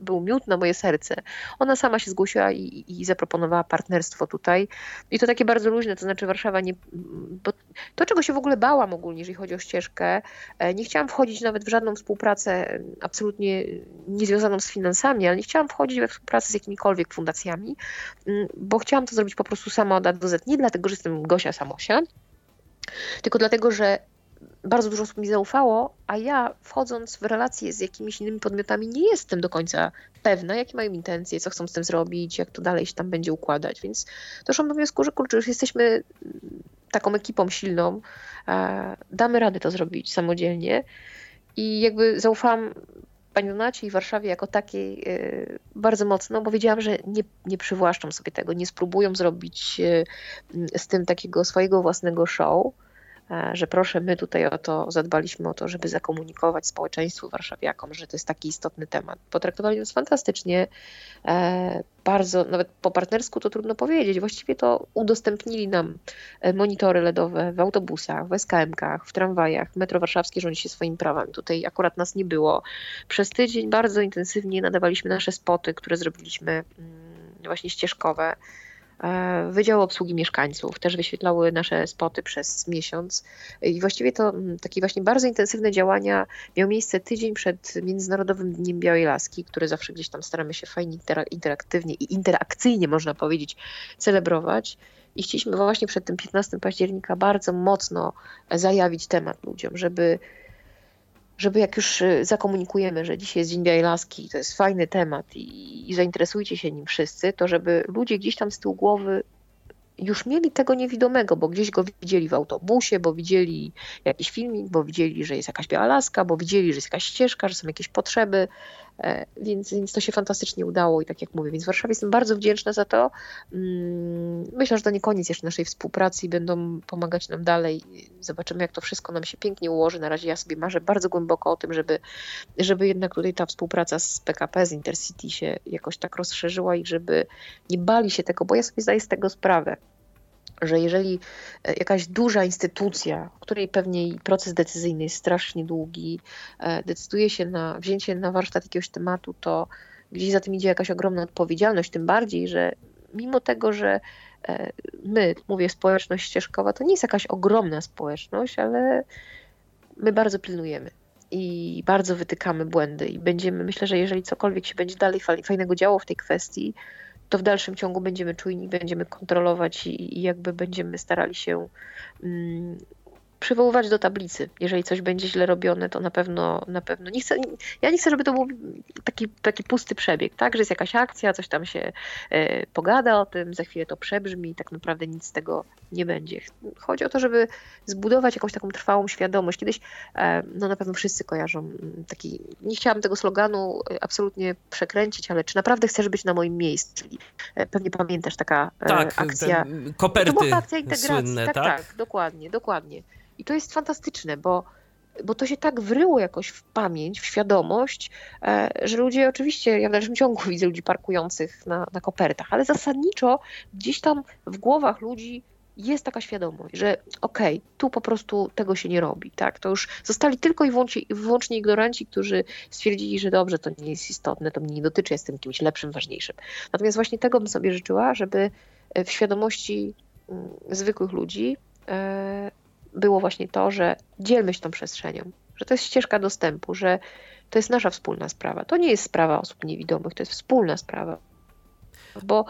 był miód na moje serce. Ona sama się zgłosiła i, i zaproponowała partnerstwo tutaj. I to takie bardzo luźne, to znaczy Warszawa nie... Bo to, czego się w ogóle bałam ogólnie, jeżeli chodzi o ścieżkę, e, nie chciałam wchodzić nawet w żadną współpracę absolutnie niezwiązaną z finansami, ale nie chciałam wchodzić we współpracę z jakimikolwiek fundacjami, bo chciałam to zrobić po prostu sama od A do Z. Nie dlatego, że jestem Gosia Samosia, tylko dlatego, że bardzo dużo osób mi zaufało, a ja wchodząc w relacje z jakimiś innymi podmiotami nie jestem do końca pewna, jakie mają intencje, co chcą z tym zrobić, jak to dalej się tam będzie układać. Więc doszłam do wniosku, że kurczę, już jesteśmy taką ekipą silną, damy radę to zrobić samodzielnie i jakby zaufałam Pani Donacie i Warszawie jako takiej y, bardzo mocno, bo wiedziałam, że nie, nie przywłaszczą sobie tego, nie spróbują zrobić y, z tym takiego swojego własnego show, że proszę, my tutaj o to zadbaliśmy o to, żeby zakomunikować społeczeństwu warszawiakom, że to jest taki istotny temat. Potraktowali nas fantastycznie, e, bardzo, nawet po partnersku to trudno powiedzieć, właściwie to udostępnili nam e, monitory LEDowe w autobusach, w SKM-kach, w tramwajach. Metro Warszawskie rządzi się swoimi prawami. Tutaj akurat nas nie było. Przez tydzień bardzo intensywnie nadawaliśmy nasze spoty, które zrobiliśmy mm, właśnie ścieżkowe E, Wydział Obsługi Mieszkańców też wyświetlały nasze spoty przez miesiąc i właściwie to mm, takie właśnie bardzo intensywne działania miały miejsce tydzień przed Międzynarodowym Dniem Białej Laski, które zawsze gdzieś tam staramy się fajnie, interaktywnie i interakcyjnie, można powiedzieć, celebrować. I chcieliśmy właśnie przed tym 15 października bardzo mocno zajawić temat ludziom, żeby żeby jak już y, zakomunikujemy, że dzisiaj jest Dzień Białej Laski, to jest fajny temat i, i zainteresujcie się nim wszyscy, to żeby ludzie gdzieś tam z tyłu głowy już mieli tego niewidomego, bo gdzieś go widzieli w autobusie, bo widzieli jakiś filmik, bo widzieli, że jest jakaś biała laska, bo widzieli, że jest jakaś ścieżka, że są jakieś potrzeby więc, więc to się fantastycznie udało i tak jak mówię, więc Warszawie jestem bardzo wdzięczna za to. Mm, myślę, że to nie koniec jeszcze naszej współpracy i będą pomagać nam dalej. Zobaczymy, jak to wszystko nam się pięknie ułoży. Na razie ja sobie marzę bardzo głęboko o tym, żeby, żeby jednak tutaj ta współpraca z PKP, z Intercity się jakoś tak rozszerzyła i żeby nie bali się tego, bo ja sobie zdaję z tego sprawę że jeżeli e, jakaś duża instytucja, której pewnie proces decyzyjny jest strasznie długi, e, decyduje się na wzięcie na warsztat jakiegoś tematu, to gdzieś za tym idzie jakaś ogromna odpowiedzialność, tym bardziej, że mimo tego, że e, my, mówię społeczność ścieżkowa, to nie jest jakaś ogromna społeczność, ale my bardzo pilnujemy i bardzo wytykamy błędy i będziemy, myślę, że jeżeli cokolwiek się będzie dalej fajnego działo w tej kwestii, to w dalszym ciągu będziemy czujni, będziemy kontrolować i, i jakby będziemy starali się mm, przywoływać do tablicy. Jeżeli coś będzie źle robione, to na pewno, na pewno nie chcę, ja nie chcę, żeby to był taki, taki pusty przebieg, tak, że jest jakaś akcja, coś tam się e, pogada o tym, za chwilę to przebrzmi i tak naprawdę nic z tego nie będzie. Chodzi o to, żeby zbudować jakąś taką trwałą świadomość. Kiedyś, e, no na pewno wszyscy kojarzą mm, taki, nie chciałam tego sloganu e, absolutnie przekręcić, ale czy naprawdę chcesz być na moim miejscu? Czyli pewnie pamiętasz taka tak, akcja. Koperty to była akcja integracji. Słynne, tak, tak, tak, dokładnie, dokładnie. I to jest fantastyczne, bo, bo to się tak wryło jakoś w pamięć, w świadomość, e, że ludzie oczywiście, ja w dalszym ciągu widzę ludzi parkujących na, na kopertach, ale zasadniczo gdzieś tam w głowach ludzi jest taka świadomość, że okej, okay, tu po prostu tego się nie robi, tak? To już zostali tylko i wyłącznie, wyłącznie ignoranci, którzy stwierdzili, że dobrze, to nie jest istotne, to mnie nie dotyczy, jestem kimś lepszym, ważniejszym. Natomiast właśnie tego bym sobie życzyła, żeby w świadomości mm, zwykłych ludzi e, było właśnie to, że dzielmy się tą przestrzenią, że to jest ścieżka dostępu, że to jest nasza wspólna sprawa. To nie jest sprawa osób niewidomych, to jest wspólna sprawa. Bo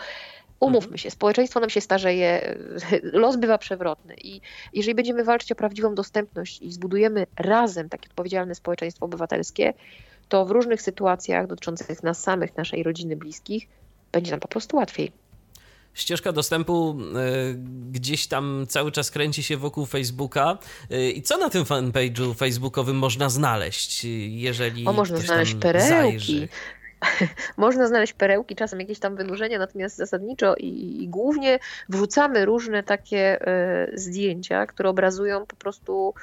umówmy się, społeczeństwo nam się starzeje, los bywa przewrotny i jeżeli będziemy walczyć o prawdziwą dostępność i zbudujemy razem takie odpowiedzialne społeczeństwo obywatelskie, to w różnych sytuacjach dotyczących nas samych, naszej rodziny, bliskich, będzie nam po prostu łatwiej ścieżka dostępu y, gdzieś tam cały czas kręci się wokół Facebooka. Y, I co na tym fanpage'u facebookowym można znaleźć, jeżeli. O, można znaleźć perełki. można znaleźć perełki, czasem jakieś tam wynurzenia, natomiast zasadniczo i, i głównie wrzucamy różne takie y, zdjęcia, które obrazują po prostu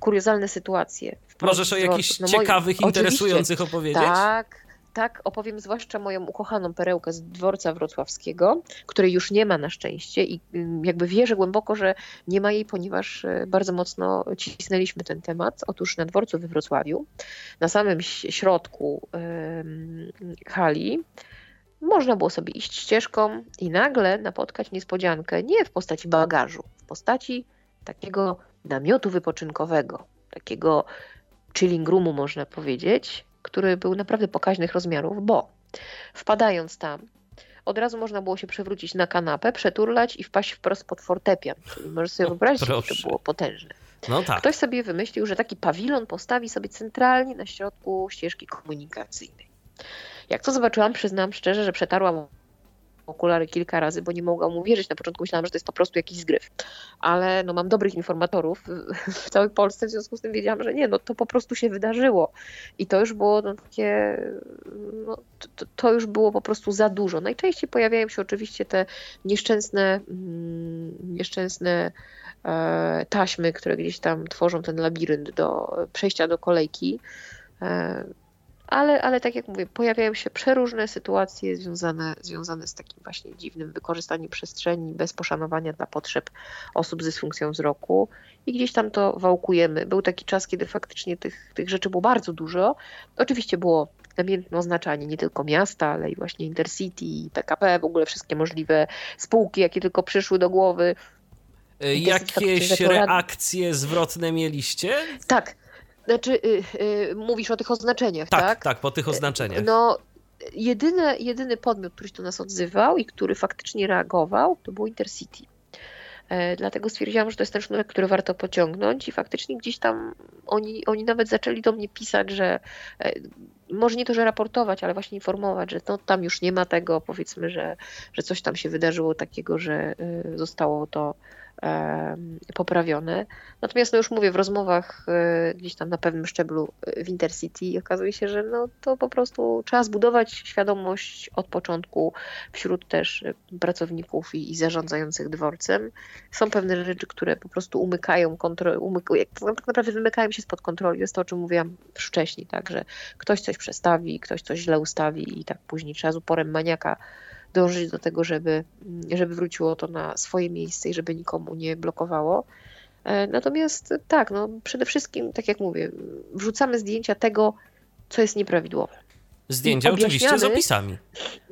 kuriozalne sytuacje. Możesz o jakichś no, ciekawych, interesujących opowiedzieć? Tak, tak opowiem zwłaszcza moją ukochaną perełkę z dworca wrocławskiego, której już nie ma na szczęście i mm, jakby wierzę głęboko, że nie ma jej, ponieważ e, bardzo mocno cisnęliśmy ten temat. Otóż na dworcu we Wrocławiu, na samym środku hali, można było sobie iść ścieżką i nagle napotkać niespodziankę nie w postaci bagażu, w postaci takiego namiotu wypoczynkowego, takiego chilling roomu można powiedzieć, który był naprawdę pokaźnych rozmiarów, bo wpadając tam, od razu można było się przewrócić na kanapę, przeturlać i wpaść wprost pod fortepian. Czyli możesz sobie wyobrazić, jak to było potężne. No tak. Ktoś sobie wymyślił, że taki pawilon postawi sobie centralnie na środku ścieżki komunikacyjnej. Jak to zobaczyłam, przyznam szczerze, że przetarłam okulary kilka razy, bo nie mogłam uwierzyć. Na początku myślałam, że to jest po prostu jakiś zgryw. Ale no, mam dobrych informatorów w całej Polsce, w związku z tym wiedziałam, że nie, no to po prostu się wydarzyło. I to już było no, takie, no, to, to, już było po prostu za dużo. Najczęściej pojawiają się oczywiście te nieszczęsne, mm, nieszczęsne e, taśmy, które gdzieś tam tworzą ten labirynt do przejścia do kolejki. E, ale, ale tak jak mówię, pojawiają się przeróżne sytuacje związane, związane z takim właśnie dziwnym wykorzystaniem przestrzeni bez poszanowania dla potrzeb osób z dysfunkcją wzroku i gdzieś tam to wałkujemy. Był taki czas, kiedy faktycznie tych, tych rzeczy było bardzo dużo. Oczywiście było namiętne oznaczanie nie tylko miasta, ale i właśnie Intercity, PKP, w ogóle wszystkie możliwe spółki, jakie tylko przyszły do głowy. Jakieś reakcje zwrotne mieliście? Tak, znaczy, y, y, mówisz o tych oznaczeniach, tak? Tak, tak, po tych oznaczeniach. No, jedyny, jedyny podmiot, który się do nas odzywał i który faktycznie reagował, to był Intercity. E, dlatego stwierdziłam, że to jest ten sznurek, który warto pociągnąć i faktycznie gdzieś tam oni, oni nawet zaczęli do mnie pisać, że e, może nie to, że raportować, ale właśnie informować, że no, tam już nie ma tego, powiedzmy, że, że coś tam się wydarzyło takiego, że e, zostało to poprawione. Natomiast no już mówię, w rozmowach e, gdzieś tam na pewnym szczeblu e, w Intercity okazuje się, że no to po prostu trzeba zbudować świadomość od początku wśród też e, pracowników i, i zarządzających dworcem. Są pewne rzeczy, które po prostu umykają kontrolę, umykają, tak naprawdę wymykają się spod kontroli. Jest to, o czym mówiłam wcześniej, tak, że ktoś coś przestawi, ktoś coś źle ustawi i tak później trzeba z uporem maniaka dążyć do tego, żeby, żeby wróciło to na swoje miejsce i żeby nikomu nie blokowało. E, natomiast tak, no przede wszystkim, tak jak mówię, wrzucamy zdjęcia tego, co jest nieprawidłowe. Zdjęcia oczywiście z opisami.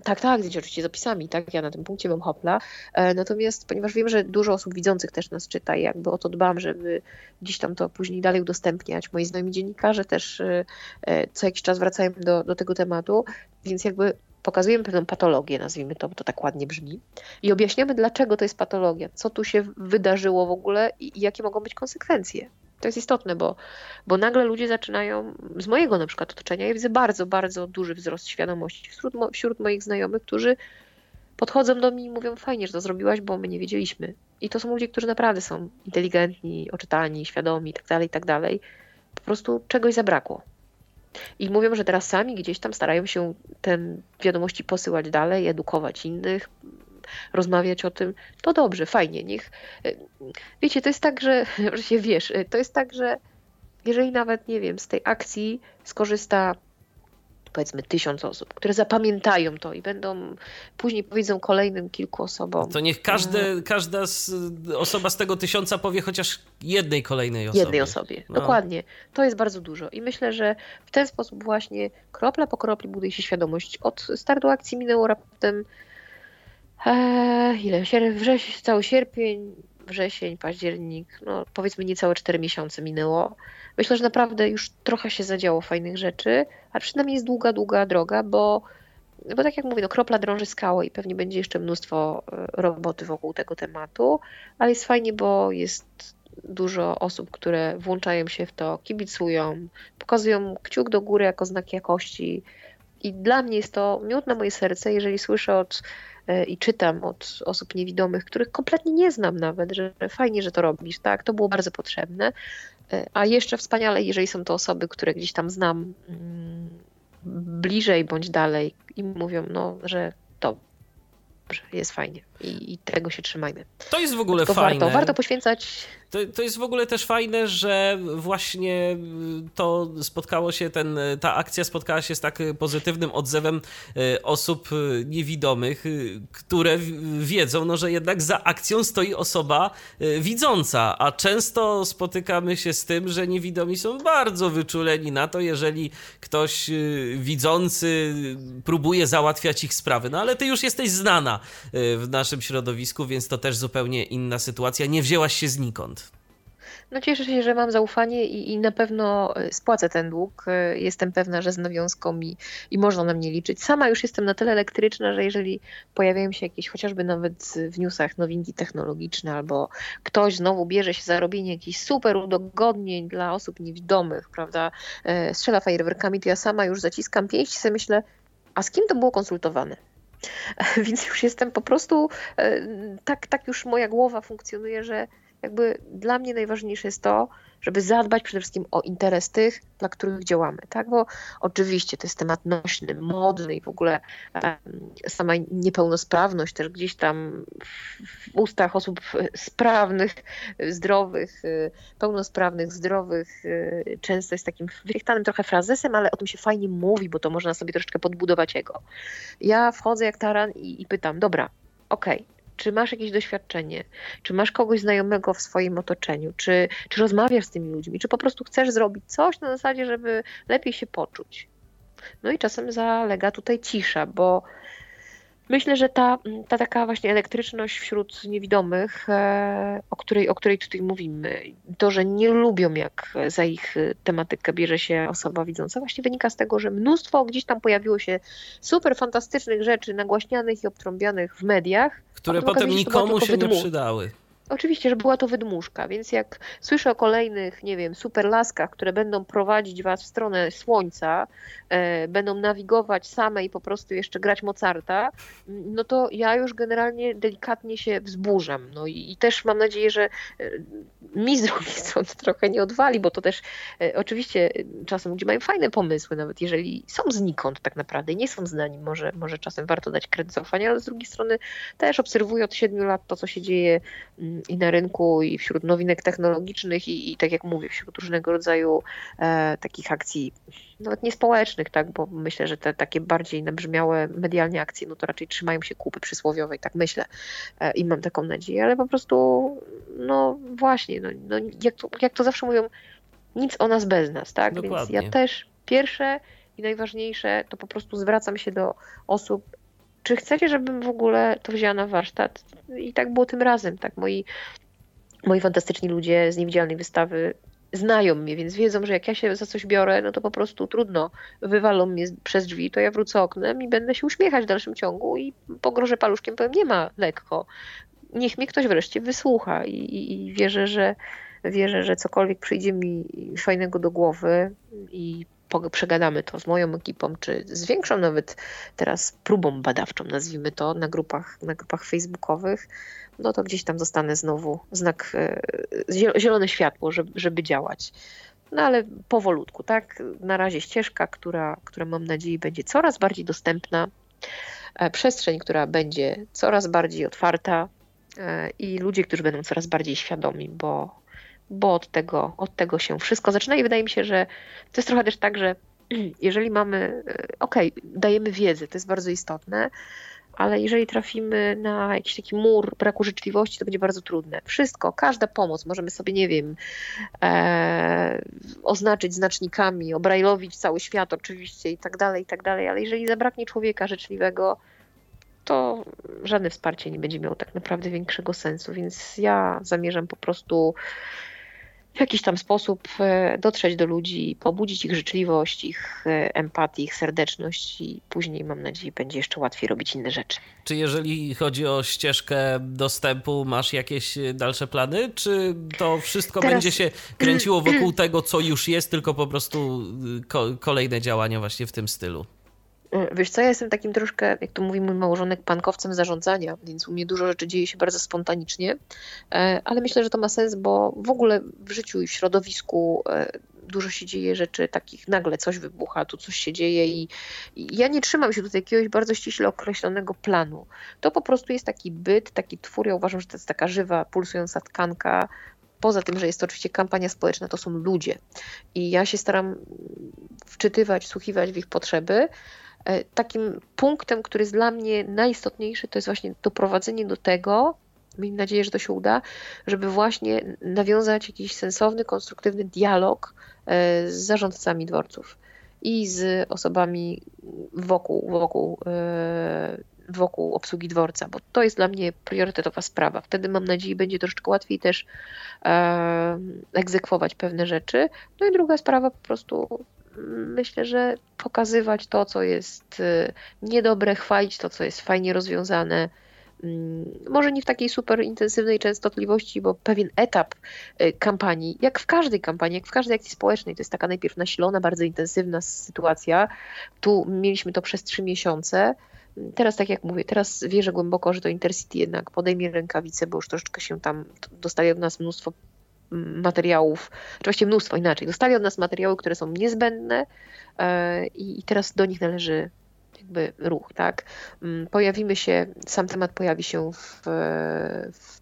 Tak, tak, zdjęcia oczywiście z opisami, tak, ja na tym punkcie mam hopla. E, natomiast ponieważ wiem, że dużo osób widzących też nas czyta i jakby o to dbam, żeby gdzieś tam to później dalej udostępniać. Moi znajomi dziennikarze też e, co jakiś czas wracają do, do tego tematu, więc jakby pokazujemy pewną patologię, nazwijmy to, bo to tak ładnie brzmi, i objaśniamy, dlaczego to jest patologia, co tu się wydarzyło w ogóle i, i jakie mogą być konsekwencje. To jest istotne, bo, bo nagle ludzie zaczynają, z mojego na przykład otoczenia, ja widzę bardzo, bardzo duży wzrost świadomości wśród, wśród moich znajomych, którzy podchodzą do mnie i mówią, fajnie, że to zrobiłaś, bo my nie wiedzieliśmy. I to są ludzie, którzy naprawdę są inteligentni, oczytani, świadomi itd., tak itd. Tak po prostu czegoś zabrakło. I mówią, że teraz sami gdzieś tam starają się te wiadomości posyłać dalej, edukować innych, rozmawiać o tym. To dobrze, fajnie, niech. Wiecie, to jest tak, że, że się wiesz, to jest tak, że jeżeli nawet, nie wiem, z tej akcji skorzysta powiedzmy tysiąc osób, które zapamiętają to i będą później powiedzą kolejnym kilku osobom. To niech każde, mm. każda z, osoba z tego tysiąca powie chociaż jednej kolejnej osobie. Jednej osobie, no. dokładnie. To jest bardzo dużo i myślę, że w ten sposób właśnie kropla po kropli buduje się świadomość. Od startu akcji minęło raptem e, ile? Wrzesień, cały sierpień, wrzesień, październik, no powiedzmy niecałe 4 miesiące minęło. Myślę, że naprawdę już trochę się zadziało fajnych rzeczy, a przynajmniej jest długa, długa droga, bo, bo tak jak mówię, no kropla drąży skałę i pewnie będzie jeszcze mnóstwo e, roboty wokół tego tematu, ale jest fajnie, bo jest dużo osób, które włączają się w to, kibicują, pokazują kciuk do góry jako znak jakości. I dla mnie jest to miód na moje serce, jeżeli słyszę od i czytam od osób niewidomych, których kompletnie nie znam nawet, że fajnie, że to robisz, tak, to było bardzo potrzebne. E, a jeszcze wspaniale, jeżeli są to osoby, które gdzieś tam znam mm, bliżej bądź dalej i mówią, no, że to jest fajnie i, i tego się trzymajmy. To jest w ogóle fajne. Warto, warto poświęcać to, to jest w ogóle też fajne, że właśnie to spotkało się, ten, ta akcja spotkała się z tak pozytywnym odzewem e, osób e, niewidomych, e, które wiedzą, no, że jednak za akcją stoi osoba widząca, a często spotykamy się z tym, że niewidomi są bardzo wyczuleni na to, jeżeli ktoś widzący próbuje załatwiać ich sprawy. No ale ty już jesteś znana w naszym środowisku, więc to też zupełnie inna sytuacja. Nie wzięłaś się znikąd. No cieszę się, że mam zaufanie i, i na pewno e, spłacę ten dług. E, jestem pewna, że z nawiązką i, i można na mnie liczyć. Sama już jestem na tyle elektryczna, że jeżeli pojawiają się jakieś chociażby nawet w newsach nowinki technologiczne albo ktoś znowu bierze się za robienie jakichś super udogodnień dla osób niewidomych, prawda, e, strzela fajerwerkami, to ja sama już zaciskam pięść i sobie myślę, a z kim to było konsultowane? Więc już jestem po prostu, tak, tak już moja głowa funkcjonuje, że jakby dla mnie najważniejsze jest to, żeby zadbać przede wszystkim o interes tych, dla których działamy, tak? Bo oczywiście to jest temat nośny, modny i w ogóle sama niepełnosprawność też gdzieś tam w ustach osób sprawnych, zdrowych, pełnosprawnych, zdrowych często jest takim wychtanym trochę frazesem, ale o tym się fajnie mówi, bo to można sobie troszeczkę podbudować jego. Ja wchodzę jak taran i, i pytam, dobra, okej, okay, czy masz jakieś doświadczenie, czy masz kogoś znajomego w swoim otoczeniu, czy, czy rozmawiasz z tymi ludźmi, czy po prostu chcesz zrobić coś na zasadzie, żeby lepiej się poczuć. No i czasem zalega tutaj cisza, bo Myślę, że ta, ta taka właśnie elektryczność wśród niewidomych, e, o której, o której tutaj mówimy, to, że nie lubią, jak za ich tematykę bierze się osoba widząca, właśnie wynika z tego, że mnóstwo gdzieś tam pojawiło się super fantastycznych rzeczy nagłaśnianych i obtrąbianych w mediach. Które potem nikomu się nie przydały. Oczywiście, że była to wydmuszka, więc jak słyszę o kolejnych, nie wiem, superlaskach, które będą prowadzić was w stronę słońca, e, będą nawigować same i po prostu jeszcze grać Mozarta, no to ja już generalnie delikatnie się wzburzam. No i, i też mam nadzieję, że e, mi z drugiej strony trochę nie odwali, bo to też e, oczywiście czasem ludzie mają fajne pomysły, nawet jeżeli są znikąd tak naprawdę i nie są znani, może, może czasem warto dać kredyt zaufania, ale z drugiej strony też obserwuję od siedmiu lat to, co się dzieje mm, i na rynku, i wśród nowinek technologicznych, i, i tak jak mówię, wśród różnego rodzaju e, takich akcji, nawet niespołecznych, tak, bo myślę, że te takie bardziej nabrzmiałe medialnie akcje, no to raczej trzymają się kupy przysłowiowej, tak myślę e, i mam taką nadzieję, ale po prostu, no właśnie, no, no jak, to, jak to zawsze mówią, nic o nas bez nas, tak, Dokładnie. więc ja też pierwsze i najważniejsze, to po prostu zwracam się do osób, czy chcecie, żebym w ogóle to wzięła na warsztat? I tak było tym razem, tak, moi, moi fantastyczni ludzie z niewidzialnej wystawy znają mnie, więc wiedzą, że jak ja się za coś biorę, no to po prostu trudno, wywalą mnie przez drzwi, to ja wrócę oknem i będę się uśmiechać w dalszym ciągu i pogrożę paluszkiem, powiem, nie ma lekko. Niech mnie ktoś wreszcie wysłucha i, i, i wierzę, że wierzę, że cokolwiek przyjdzie mi fajnego do głowy i przegadamy to z moją ekipą, czy z większą nawet teraz próbą badawczą, nazwijmy to, na grupach, na grupach facebookowych, no to gdzieś tam zostanę znowu znak, e, zielone światło, żeby, żeby działać. No ale powolutku, tak? Na razie ścieżka, która, która mam nadzieję będzie coraz bardziej dostępna, e, przestrzeń, która będzie coraz bardziej otwarta e, i ludzie, którzy będą coraz bardziej świadomi, bo bo od tego, od tego się wszystko zaczyna i wydaje mi się, że to jest trochę też tak, że jeżeli mamy, e, okej, okay, dajemy wiedzę, to jest bardzo istotne, ale jeżeli trafimy na jakiś taki mur braku życzliwości, to będzie bardzo trudne. Wszystko, każda pomoc, możemy sobie, nie wiem, e, oznaczyć znacznikami, obrajlowić cały świat oczywiście i tak dalej, i tak dalej, ale jeżeli zabraknie człowieka życzliwego, to żadne wsparcie nie będzie miało tak naprawdę większego sensu, więc ja zamierzam po prostu w jakiś tam sposób e, dotrzeć do ludzi, pobudzić ich życzliwość, ich e, empatię, ich serdeczność i później mam nadzieję będzie jeszcze łatwiej robić inne rzeczy. Czy jeżeli chodzi o ścieżkę dostępu, masz jakieś dalsze plany, czy to wszystko Teraz... będzie się kręciło wokół tego, co już jest, tylko po prostu kolejne działania właśnie w tym stylu? Wiesz co, ja jestem takim troszkę, jak to mówi mój małżonek, pankowcem zarządzania, więc u mnie dużo rzeczy dzieje się bardzo spontanicznie, e, ale myślę, że to ma sens, bo w ogóle w życiu i w środowisku e, dużo się dzieje rzeczy takich, nagle coś wybucha, tu coś się dzieje i, i ja nie trzymam się tutaj jakiegoś bardzo ściśle określonego planu. To po prostu jest taki byt, taki twór, ja uważam, że to jest taka żywa, pulsująca tkanka, poza tym, że jest to oczywiście kampania społeczna, to są ludzie. I ja się staram wczytywać, słuchiwać w ich potrzeby, takim punktem, który jest dla mnie najistotniejszy, to jest właśnie doprowadzenie do tego, mam nadzieję, że to się uda, żeby właśnie nawiązać jakiś sensowny, konstruktywny dialog e, z zarządcami dworców i z osobami wokół, wokół, e, wokół obsługi dworca, bo to jest dla mnie priorytetowa sprawa. Wtedy mam nadzieję, będzie troszeczkę łatwiej też egzekwować pewne rzeczy. No i druga sprawa, po prostu myślę, że pokazywać to, co jest y, niedobre, chwalić to, co jest fajnie rozwiązane. Mm, może nie w takiej super intensywnej częstotliwości, bo pewien etap y, kampanii, jak w każdej kampanii, jak w każdej akcji społecznej, to jest taka najpierw nasilona, bardzo intensywna sytuacja. Tu mieliśmy to przez trzy miesiące. Teraz, tak jak mówię, teraz wierzę głęboko, że to Intercity jednak podejmie rękawice, bo już troszeczkę się tam dostali od nas mnóstwo materiałów, oczywiście mnóstwo inaczej. Dostali od nas materiały, które są niezbędne e, i teraz do nich należy jakby ruch, tak? Mm, pojawimy się, sam temat pojawi się w, w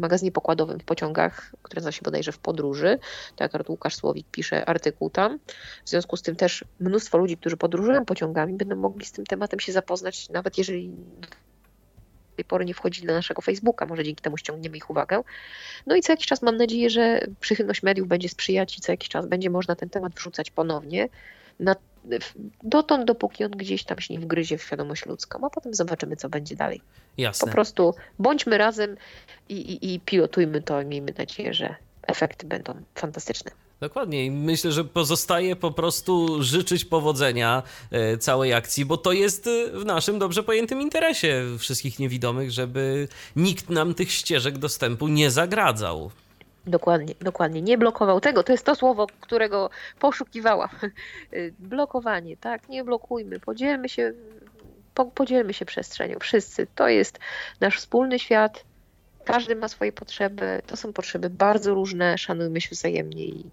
magazynie pokładowym w pociągach, który nazywa się bodajże w podróży. Tak, Łukasz Słowik pisze artykuł tam. W związku z tym też mnóstwo ludzi, którzy podróżują pociągami, będą mogli z tym tematem się zapoznać, nawet jeżeli tej pory nie wchodzili na naszego Facebooka, może dzięki temu ściągniemy ich uwagę. No i co jakiś czas mam nadzieję, że przychylność mediów będzie sprzyjać i co jakiś czas będzie można ten temat wrzucać ponownie. Na, dotąd, dopóki on gdzieś tam się nie wgryzie w świadomość ludzką, a potem zobaczymy, co będzie dalej. Jasne. Po prostu bądźmy razem i, i, i pilotujmy to i miejmy nadzieję, że efekty będą fantastyczne. Dokładnie i myślę, że pozostaje po prostu życzyć powodzenia e, całej akcji, bo to jest e, w naszym dobrze pojętym interesie wszystkich niewidomych, żeby nikt nam tych ścieżek dostępu nie zagradzał. Dokładnie, dokładnie. Nie blokował tego. To jest to słowo, którego poszukiwałam. Blokowanie, tak? Nie blokujmy. Podzielmy się, podzielmy się przestrzenią. Wszyscy. To jest nasz wspólny świat każdy ma swoje potrzeby. To są potrzeby bardzo różne. Szanujmy się wzajemnie i,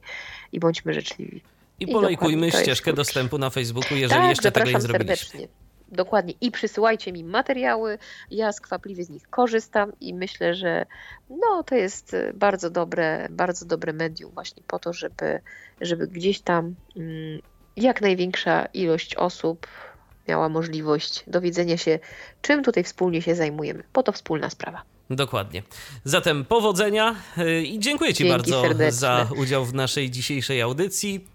i bądźmy życzliwi. I, I polajkujmy ścieżkę dostępu na Facebooku, jeżeli tak, jeszcze tego nie zrobiliście. Serdecznie. Dokładnie. I przysyłajcie mi materiały. Ja skwapliwie z nich korzystam i myślę, że no, to jest bardzo dobre, bardzo dobre medium właśnie po to, żeby, żeby gdzieś tam mm, jak największa ilość osób miała możliwość dowiedzenia się, czym tutaj wspólnie się zajmujemy. Po to wspólna sprawa. Dokładnie. Zatem powodzenia y, i dziękuję Ci Dzięki bardzo serdeczne. za udział w naszej dzisiejszej audycji.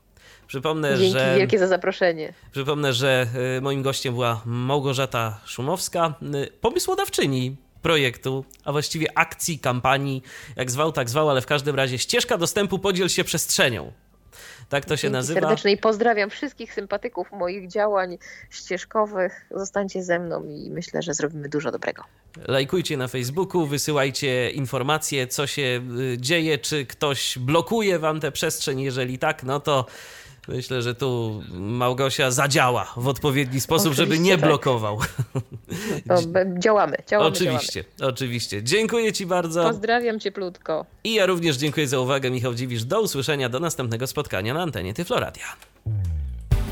Przypomnę, Dzięki że. wielkie za zaproszenie. Przypomnę, że y, moim gościem była Małgorzata Szumowska, y, pomysłodawczyni projektu, a właściwie akcji, kampanii, jak zwał, tak zwał, ale w każdym razie ścieżka dostępu podziel się przestrzenią. Tak to się nazywa. Serdecznie pozdrawiam wszystkich sympatyków moich działań ścieżkowych. Zostańcie ze mną i myślę, że zrobimy dużo dobrego. Lajkujcie na Facebooku, wysyłajcie informacje, co się y, dzieje, czy ktoś blokuje wam tę przestrzeń. Jeżeli tak, no to Myślę, że tu Małgosia zadziała w odpowiedni sposób, oczywiście żeby nie tak. blokował. działamy, działamy. Oczywiście, działamy. oczywiście. Dziękuję Ci bardzo. Pozdrawiam cieplutko. I ja również dziękuję za uwagę, Michał Dziwisz. Do usłyszenia, do następnego spotkania na antenie Tyfloradia.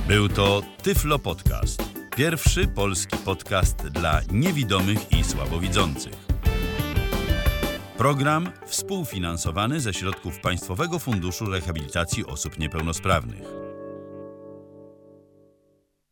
Był to Tyflo Podcast. Pierwszy polski podcast dla niewidomych i słabowidzących. Program współfinansowany ze środków Państwowego Funduszu Rehabilitacji Osób Niepełnosprawnych.